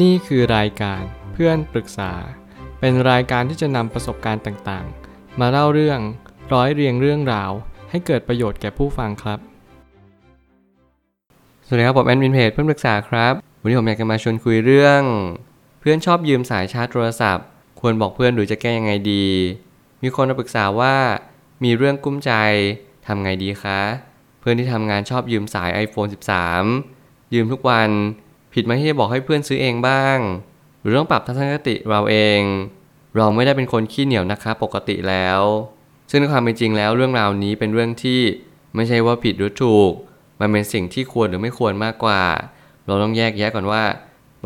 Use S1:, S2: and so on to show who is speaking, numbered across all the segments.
S1: นี่คือรายการเพื่อนปรึกษา เป็นรายการที่จะนำประสบการณ์ต่างๆ มาเล่าเรื่องร้อยเรียงเรื่องราว ให้เกิดประโยชน์แก่ผู้ฟังครับ
S2: สวัสดีครับผมแอดมินเพจเพื่อนปรึกษาครับ วันนี้ผมอยากจะมาชวนคุยเรื่อง เพื่อนชอบยืมสายชาร์จโทรศัพท์ ควรบอกเพื่อนหรือจะแก้ยังไงดี มีคนมาปรึกษาว่ามีเรื่องกุ้มใจทำไงดีคะ เพื่อนที่ทำงานชอบยืมสาย iPhone 13 ยืมทุกวัน ผิดไหมที่จะบอกให้เพื่อนซื้อเองบ้าง หรือต้องปรับทัศนคติเราเอง เราไม่ได้เป็นคนขี้เหนียวนะคะปกติแล้ว ซึ่งในความเป็นจริงแล้วเรื่องราวนี้เป็นเรื่องที่ไม่ใช่ว่าผิดหรือถูก มันเป็นสิ่งที่ควรหรือไม่ควรมากกว่า เราต้องแยกแยะก่อนว่า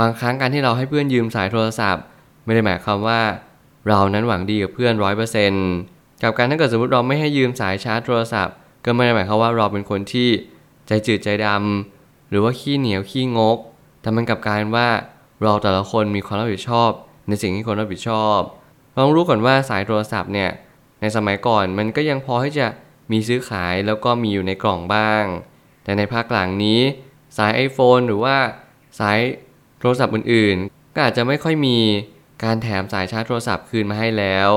S2: บางครั้งการที่เราให้เพื่อนยืมสายโทรศัพท์ ไม่ได้หมายความว่า เรานั้นหวังดีกับเพื่อนร้อยเปอร์เซนต์กับการถ้าเกิดสมมติเราไม่ให้ยืมสายชาร์จโทรศัพท์ ก็ไม่ได้หมายความว่าเราเป็นคนที่ใจจืดใจดำหรือว่าขี้เหนียวขี้งก แต่มันกลับกลายเป็นว่าเราแต่ละคนมีความรับผิดชอบ ในสิ่งที่คนรับผิดชอบลองรู้ก่อนว่าสายโทรศัพท์เนี่ยในสมัยก่อนมันก็ยังพอที่จะมีซื้อขายแล้วก็มีอยู่ในกล่องบ้าง แต่ในภาคหลังนี้ สาย iPhone หรือว่าสายโทรศัพท์อื่นๆ ก็อาจจะไม่ค่อยมีการแถมสายชาร์จโทรศัพท์คืนมาให้แล้ว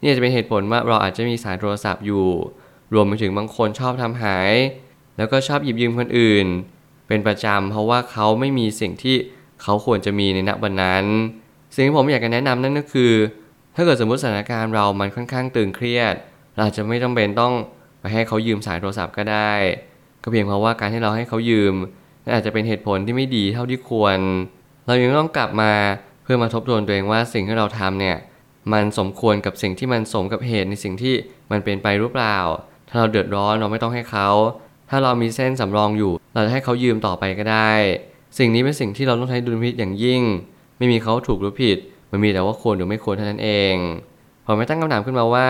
S2: นี่จะเป็นเหตุผลว่าเราอาจจะมีสายโทรศัพท์อยู่ รวมไปถึงบางคนชอบทำหาย แล้วก็ชอบหยิบยืมคนอื่น เป็นประจำเพราะว่าเขาไม่มีสิ่งที่เขาควรจะมีในณวันนั้น สิ่งที่ผมอยากจะแนะนำนั่นก็คือ ถ้าเกิดสมมติสถานการณ์เรามันค่อนข้างตึงเครียด เราอาจจะไม่จำเป็นต้องไปให้เขายืมสายโทรศัพท์ก็ได้ ก็เพียงเพราะว่าการที่เราให้เขายืมนั่นอาจจะเป็นเหตุผลที่ไม่ดีเท่าที่ควร เรายังต้องกลับมาเพื่อมาทบทวนตัวเองว่าสิ่งที่เราทำเนี่ยมันสมควรกับสิ่งที่มันสมกับเหตุในสิ่งที่มันเป็นไปหรือเปล่า ถ้าเราเดือดร้อนเราไม่ต้องให้เขา ถ้าเรามีเส้นสำรองอยู่ เราจะให้เขายืมต่อไปก็ได้ สิ่งนี้เป็นสิ่งที่เราต้องใช้ดุลพินิจอย่างยิ่ง ไม่มีเขาถูกหรือผิด มันมีแต่ว่าควรหรือไม่ควรเท่านั้นเองผมไม่ตั้งคำถามขึ้นมาว่า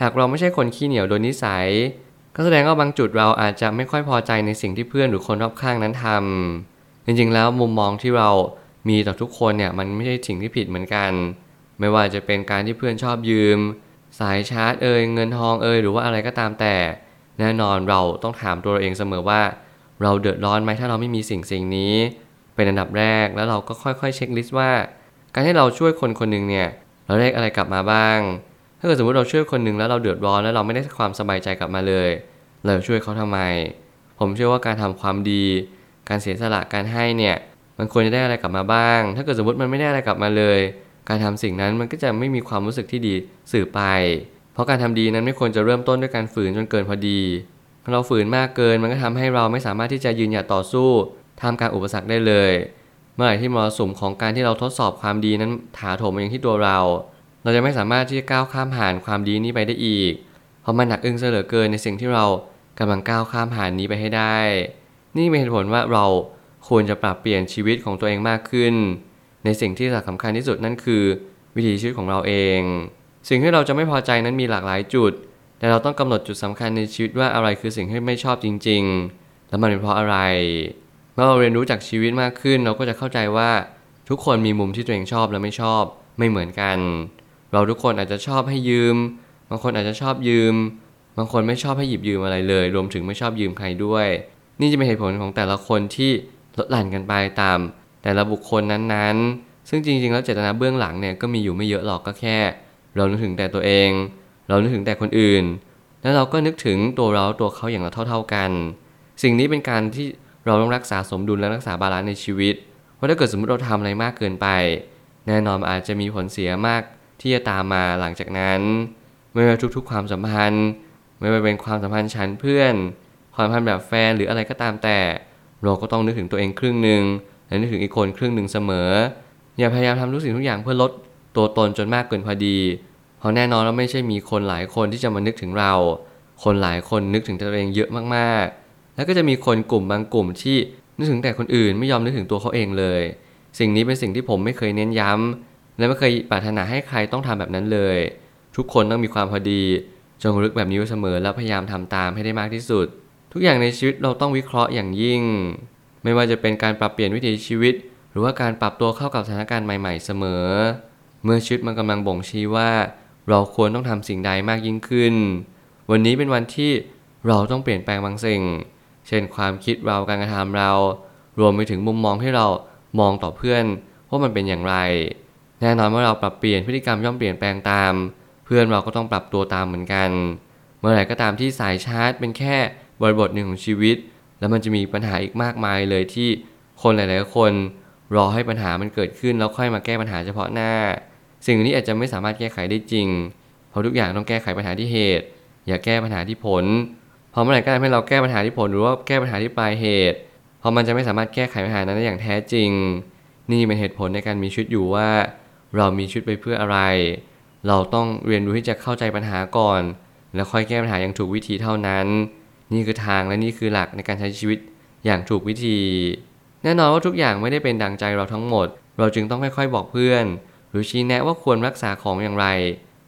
S2: หากเราไม่ใช่คนขี้เหนียวโดยนิสัย ก็แสดงว่าบางจุดเราอาจจะไม่ค่อยพอใจในสิ่งที่เพื่อนหรือคนรอบข้างนั้นทำจริงๆแล้วมุมมองที่เรามีต่อทุกคนเนี่ยมันไม่ใช่สิ่งที่ผิดเหมือนกัน ไม่ว่าจะเป็นการที่เพื่อนชอบยืม สายชาร์จเอ่ยเงินทองเอ่ยหรือว่าอะไรก็ตามแต่ แน่นอนเราต้องถามตัวเราเองเสมอว่า เราเดือดร้อนไหมถ้าเราไม่มีสิ่งสิ่งนี้ เป็นอันดับแรกแล้วเราก็ค่อยๆเช็คลิสต์ว่า การที่เราช่วยคนคนหนึ่งเนี่ยเราได้อะไรกลับมาบ้าง ถ้าเกิดสมมติเราช่วยคนหนึ่งแล้วเราเดือดร้อนแล้วเราไม่ได้ความสบายใจกลับมาเลย เราช่วยเขาทำไม ผมเชื่อว่าการทำความดี การเสียสละการให้เนี่ยมันควรจะได้อะไรกลับมาบ้าง ถ้าเกิดสมมติมันไม่ได้อะไรกลับมาเลย การทำสิ่งนั้นมันก็จะไม่มีความรู้สึกที่ดีสื่อไป เพราะการทำดีนั้นไม่ควรจะเริ่มต้นด้วยการฝืนจนเกินพอดี เราฝืนมากเกินมันก็ทำให้เราไม่สามารถที่จะยืนหยัดต่อสู้ท่ามกางอุปสรรคได้เลย เมื่อไหร่ที่มรสุมของการที่เราทดสอบความดีนั้นถาโถมมาอย่างที่ตัวเรา เราจะไม่สามารถที่จะก้าวข้ามผ่านความดีนี้ไปได้อีก เพราะมันหนักอึ้งเสลือเกินในสิ่งที่เรากำลังก้าวข้ามผ่านนี้ไปให้ได้ นี่เป็นเหตุผลว่าเราควรจะปรับเปลี่ยนชีวิตของตัวเองมากขึ้น ในสิ่งที่สำคัญที่สุดนั่นคือ วิถีชีวิตของเราเอง สิ่งที่เราจะไม่พอใจนั้นมีหลากหลายจุด แต่เราต้องกำหนดจุดสำคัญในชีวิตว่าอะไรคือสิ่งที่ไม่ชอบจริง ๆ แล้วมันเป็นเพราะอะไร เมื่อเราเรียนรู้จากชีวิตมากขึ้น เราก็จะเข้าใจว่าทุกคนมีมุมที่ตัวเองชอบและไม่ชอบไม่เหมือนกัน เราทุกคนอาจจะชอบให้ยืม บางคนอาจจะชอบยืม บางคนไม่ชอบให้หยิบยืมอะไรเลย รวมถึงไม่ชอบยืมใครด้วย นี่จะเป็นเหตุผลของแต่ละคนที่ลดหลั่นกันไปตาม แต่ละบุคคลนั้นๆ ซึ่งจริงๆ แล้วเจตนาเบื้องหลังเนี่ยก็มีอยู่ไม่เยอะหรอกก็แค่ เรานึกถึงแต่ตัวเอง เรานึกถึงแต่คนอื่น แล้วเราก็นึกถึงตัวเราตัวเขาอย่างเราเท่า ๆกัน สิ่งนี้เป็นการที่เราต้องรักษาสมดุลและรักษา balance ในชีวิต เพราะถ้าเกิดสมมติเราทำอะไรมากเกินไป แน่นอนอาจจะมีผลเสียมากที่จะตามมาหลังจากนั้น ไม่ว่าทุกๆความสัมพันธ์ ไม่ว่าเป็นความสัมพันธ์ชั้นเพื่อน ความสัมพันธ์แบบแฟนหรืออะไรก็ตามแต่ เราก็ต้องนึกถึงตัวเองครึ่งหนึ่งและนึกถึงอีกคนครึ่งหนึ่งเสมอ อย่าพยายามทำทุกสิ่งทุกอย่างเพื่อลดตัวตนจนมากเกินพอดี ราะแน่นอนเราไม่ใช่มีคนหลายคนที่จะมานึกถึงเรา คนหลายคนนึกถึงตัวเองเยอะมากๆ แล้วก็จะมีคนกลุ่มบางกลุ่มที่นึกถึงแต่คนอื่นไม่ยอมนึกถึงตัวเขาเองเลย สิ่งนี้เป็นสิ่งที่ผมไม่เคยเน้นย้ำ และไม่เคยปรารถนาให้ใครต้องทำแบบนั้นเลย ทุกคนต้องมีความพอดี จงรึกแบบนี้ไว้เสมอแล้วพยายามทำตามให้ได้มากที่สุด ทุกอย่างในชีวิตเราต้องวิเคราะห์อย่างยิ่ง ไม่ว่าจะเป็นการปรับเปลี่ยนวิถีชีวิต หรือว่าการปรับตัวเข้ากับสถานการณ์ใหม่ ๆ เสมอ เมื่อชีวิตมันกำลังบ่งชี้ว่า เราควรต้องทำสิ่งใดมากยิ่งขึ้น วันนี้เป็นวันที่เราต้องเปลี่ยนแปลงบางสิ่ง เช่นความคิดเราการกระทำเรา รวมไปถึงมุมมองที่เรามองต่อเพื่อนว่ามันเป็นอย่างไร แน่นอนเมื่อเราปรับเปลี่ยนพฤติกรรมย่อมเปลี่ยนแปลงตาม เพื่อนเราก็ต้องปรับตัวตามเหมือนกัน เมื่อไหร่ก็ตามที่สายชาร์จ เป็นแค่บริบทหนึ่งของชีวิต แล้วมันจะมีปัญหาอีกมากมายเลยที่คนหลาย ๆ คน รอให้ปัญหามันเกิดขึ้นแล้วค่อยมาแก้ปัญหาเฉพาะหน้า สิ่งนี้อาจจะไม่สามารถแก้ไขได้จริง เพราะทุกอย่างต้องแก้ไขปัญหาที่เหตุ อย่าแก้ปัญหาที่ผลพอเมื่อไหร่ก็ตามให้เราแก้ปัญหาที่ผลหรือว่าแก้ปัญหาที่ปลายเหตุพอมันจะไม่สามารถแก้ไขปัญหานั้นได้อย่างแท้จริง นี่เป็นเหตุผลในการมีชีวิตอยู่ว่า เรามีชีวิตไปเพื่ออะไร เราต้องเรียนรู้ที่จะเข้าใจปัญหาก่อน แล้วค่อยแก้ปัญหาอย่างถูกวิธีเท่านั้น นี่คือทางและนี่คือหลักในการใช้ชีวิตอย่างถูกวิธี แน่นอนว่าทุกอย่างไม่ได้เป็นดังใจเราทั้งหมด เราจึงต้องค่อยๆบอกเพื่อน หรือชี้แนะว่าควรรักษาของอย่างไร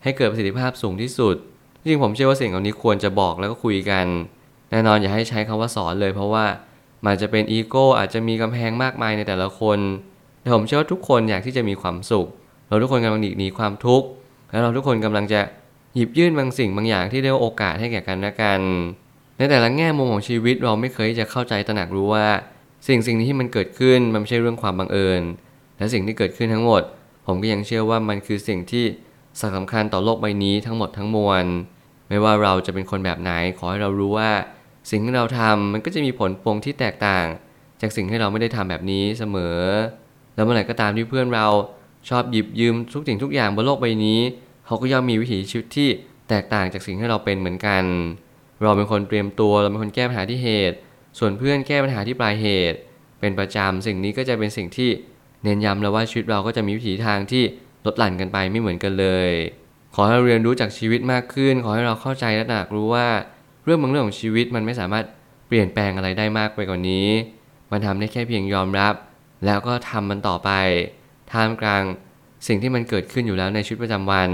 S2: ให้เกิดประสิทธิภาพสูงที่สุด จริงผมเชื่อว่าสิ่งเหล่านี้ควรจะบอกแล้วก็คุยกัน แน่นอนอย่าให้ใช้คำว่าสอนเลย เพราะว่ามันจะเป็นอีโก้อาจจะมีกำแพงมากมายในแต่ละคน แต่ผมเชื่อว่าทุกคนอยากที่จะมีความสุข เราทุกคนกำลังหนีหนีความทุกข์ และเราทุกคนกำลังจะหยิบยื่นบางสิ่งบางอย่างที่เรียกว่าโอกาสให้แก่กันและกัน ในแต่ละแง่มุมของชีวิตเราไม่เคยจะเข้าใจตระหนักรู้ว่า สิ่งสิ่งนี้ที่มันเกิดขึ้นมันไม่ใช่เรื่องความบังเอิญ และสิ่งที่เกิดขึ้นทั้งหมด ผมก็ยังเชื่อว่ามันคือสิ่งที่สำคัญต่อโลกใบนี้ทั้งหมดทั้งมวล ไม่ว่าเราจะเป็นคนแบบไหน ขอให้เรารู้ว่า สิ่งที่เราทำมันก็จะมีผลพวงที่แตกต่าง จากสิ่งที่เราไม่ได้ทำแบบนี้เสมอ แล้วเมื่อไหร่ก็ตามที่เพื่อนเราชอบหยิบยืมทุกสิ่งทุกอย่างบนโลกใบนี้ เขาก็ย่อมมีวิถีชีวิตที่แตกต่างจากสิ่งที่เราเป็นเหมือนกัน เราเป็นคนเตรียมตัว เราเป็นคนแก้ปัญหาที่เหตุ ส่วนเพื่อนแก้ปัญหาที่ปลายเหตุ เป็นประจำสิ่งนี้ก็จะเป็นสิ่งที่ เน้นย้ำแล้วว่าชีวิตเราก็จะมีวิถีทางที่ลดหลั่นกันไปไม่เหมือนกันเลย ขอให้เราเรียนรู้จากชีวิตมากขึ้น ขอให้เราเข้าใจและตระหนักรู้ว่า เรื่องบางเรื่องของชีวิตมันไม่สามารถเปลี่ยนแปลงอะไรได้มากไปกว่านี้ มันทำได้แค่เพียงยอมรับ แล้วก็ทำมันต่อไป ท่ามกลางสิ่งที่มันเกิดขึ้นอยู่แล้วในชีวิตประจำวัน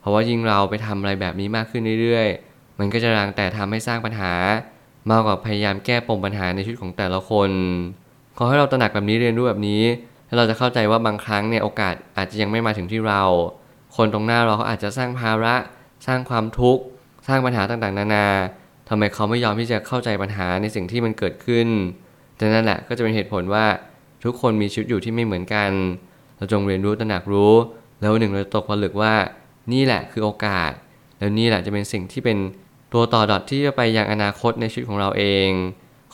S2: เพราะว่ายิ่งเราไปทำอะไรแบบนี้มากขึ้นเรื่อยๆ มันก็จะรังแต่ทำให้สร้างปัญหามากกว่าพยายามแก้ปมปัญหาในชีวิตของแต่ละคน ขอให้เราตระหนักแบบนี้เรียนรู้แบบนี้ แล้วเราจะเข้าใจว่าบางครั้งเนี่ยโอกาสอาจจะยังไม่มาถึงที่เรา คนตรงหน้าเราเขาอาจจะสร้างภาระ สร้างความทุกข์ สร้างปัญหาต่างๆ นานาทำไมเขาไม่ยอมที่จะเข้าใจปัญหาในสิ่งที่มันเกิดขึ้นแต่นั่นแหละก็จะเป็นเหตุผลว่าทุกคนมีชีวิตอยู่ที่ไม่เหมือนกัน เราจงเรียนรู้ตระหนักรู้ แล้วหนึ่งเราตกผลึกว่านี่แหละคือโอกาส แล้วนี่แหละจะเป็นสิ่งที่เป็นตัวต่อดอทที่จะไปยังอนาคตในชีวิตของเราเอง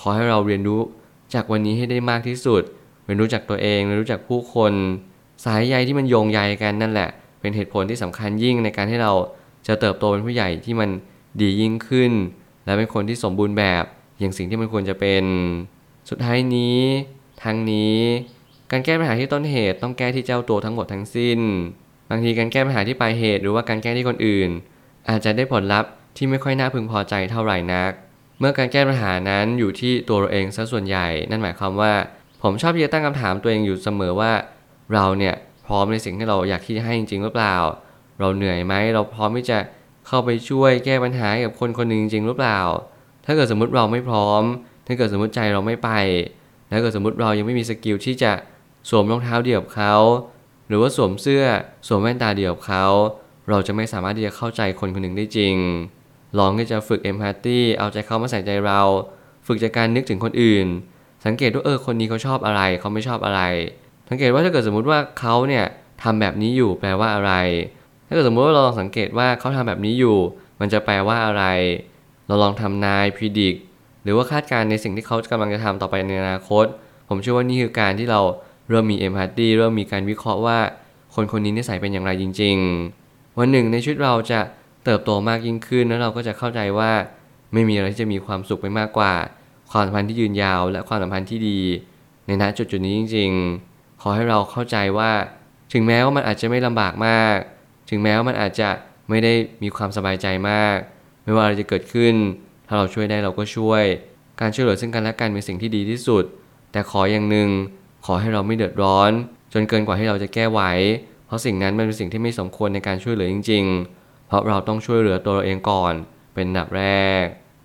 S2: ขอให้เราเรียนรู้จากวันนี้ให้ได้มากที่สุด เรียนรู้จากตัวเองเรียนรู้จากผู้คน สายใยที่มันโยงใยกันนั่นแหละ เป็นเหตุผลที่สำคัญยิ่งในการให้เราจะเติบโตเป็นผู้ใหญ่ที่มันดียิ่งขึ้น และเป็นคนที่สมบูรณ์แบบอย่างสิ่งที่มันควรจะเป็น สุดท้ายนี้ทางนี้ การแก้ปัญหาที่ต้นเหตุต้องแก้ที่เจ้าตัวทั้งหมดทั้งสิ้น บางทีการแก้ปัญหาที่ปลายเหตุหรือว่าการแก้ที่คนอื่น อาจจะได้ผลลัพธ์ที่ไม่ค่อยน่าพึงพอใจเท่าไหร่นัก เมื่อการแก้ปัญหานั้นอยู่ที่ตัวเราเองซะส่วนใหญ่ นั่นหมายความว่า ผมชอบที่จะตั้งคำถามตัวเองอยู่เสมอว่า เราเนี่ยพร้อมในสิ่งที่เราอยากที่จะให้จริงๆหรือเปล่า เราเหนื่อยไหมเราพร้อมที่จะเข้าไปช่วยแก้ปัญหากับคนคนหนึ่งจริงหรือเปล่า ถ้าเกิดสมมติเราไม่พร้อม ถ้าเกิดสมมติใจเราไม่ไป ถ้าเกิดสมมติเรายังไม่มีสกิลที่จะสวมรองเท้าเดียวกับเขา หรือว่าสวมเสื้อสวมแว่นตาเดียวกับเขา เราจะไม่สามารถที่จะเข้าใจคนคนหนึ่งได้จริง ลองที่จะฝึกเอมพัตตีเอาใจเขามาใส่ใจเรา ฝึกจากการนึกถึงคนอื่น สังเกตว่าเออคนนี้เขาชอบอะไรเขาไม่ชอบอะไร สังเกตว่าถ้าเกิดสมมุติว่าเขาเนี่ยทำแบบนี้อยู่แปลว่าอะไร ถ้าเกิดสมมติว่าเราลองสังเกตว่าเขาทำแบบนี้อยู่ มันจะแปลว่าอะไร เราลองทำนายพิดิกหรือว่าคาดการณ์ในสิ่งที่เขากำลังจะทำต่อไปในอนาคต ผมเชื่อว่านี่คือการที่เราเริ่มมีเอมพัตตีเริ่มมีการวิเคราะห์ว่า คนคนนี้นิสัยเป็นอย่างไรจริง ๆ วันหนึ่งในชีวิตเราจะเติบโตมากยิ่งขึ้นแล้วเราก็จะเข้าใจว่า ไม่มีอะไรที่จะมีความสุขไปมากกว่า ความสัมพันธ์ที่ยืนยาว และความสัมพันธ์ที่ดี ในณจุดจุดนี้จริง ๆ ขอให้เราเข้าใจว่า ถึงแม้ว่ามันอาจจะไม่ลำบากมาก ถึงแม้ว่ามันอาจจะไม่ได้มีความสบายใจมาก ไม่ว่าอะไรจะเกิดขึ้น ถ้าเราช่วยได้เราก็ช่วย การช่วยเหลือซึ่งกันและกันเป็นสิ่งที่ดีที่สุด แต่ขออย่างหนึ่งขอให้เราไม่เดือดร้อน จนเกินกว่าที่เราจะแก้ไหว เพราะสิ่งนั้นมันเป็นสิ่งที่ไม่สมควรในการช่วยเหลือจริง ๆ เพราะเราต้องช่วยเหลือตัวเราเองก่อน เป็นอันดับแรก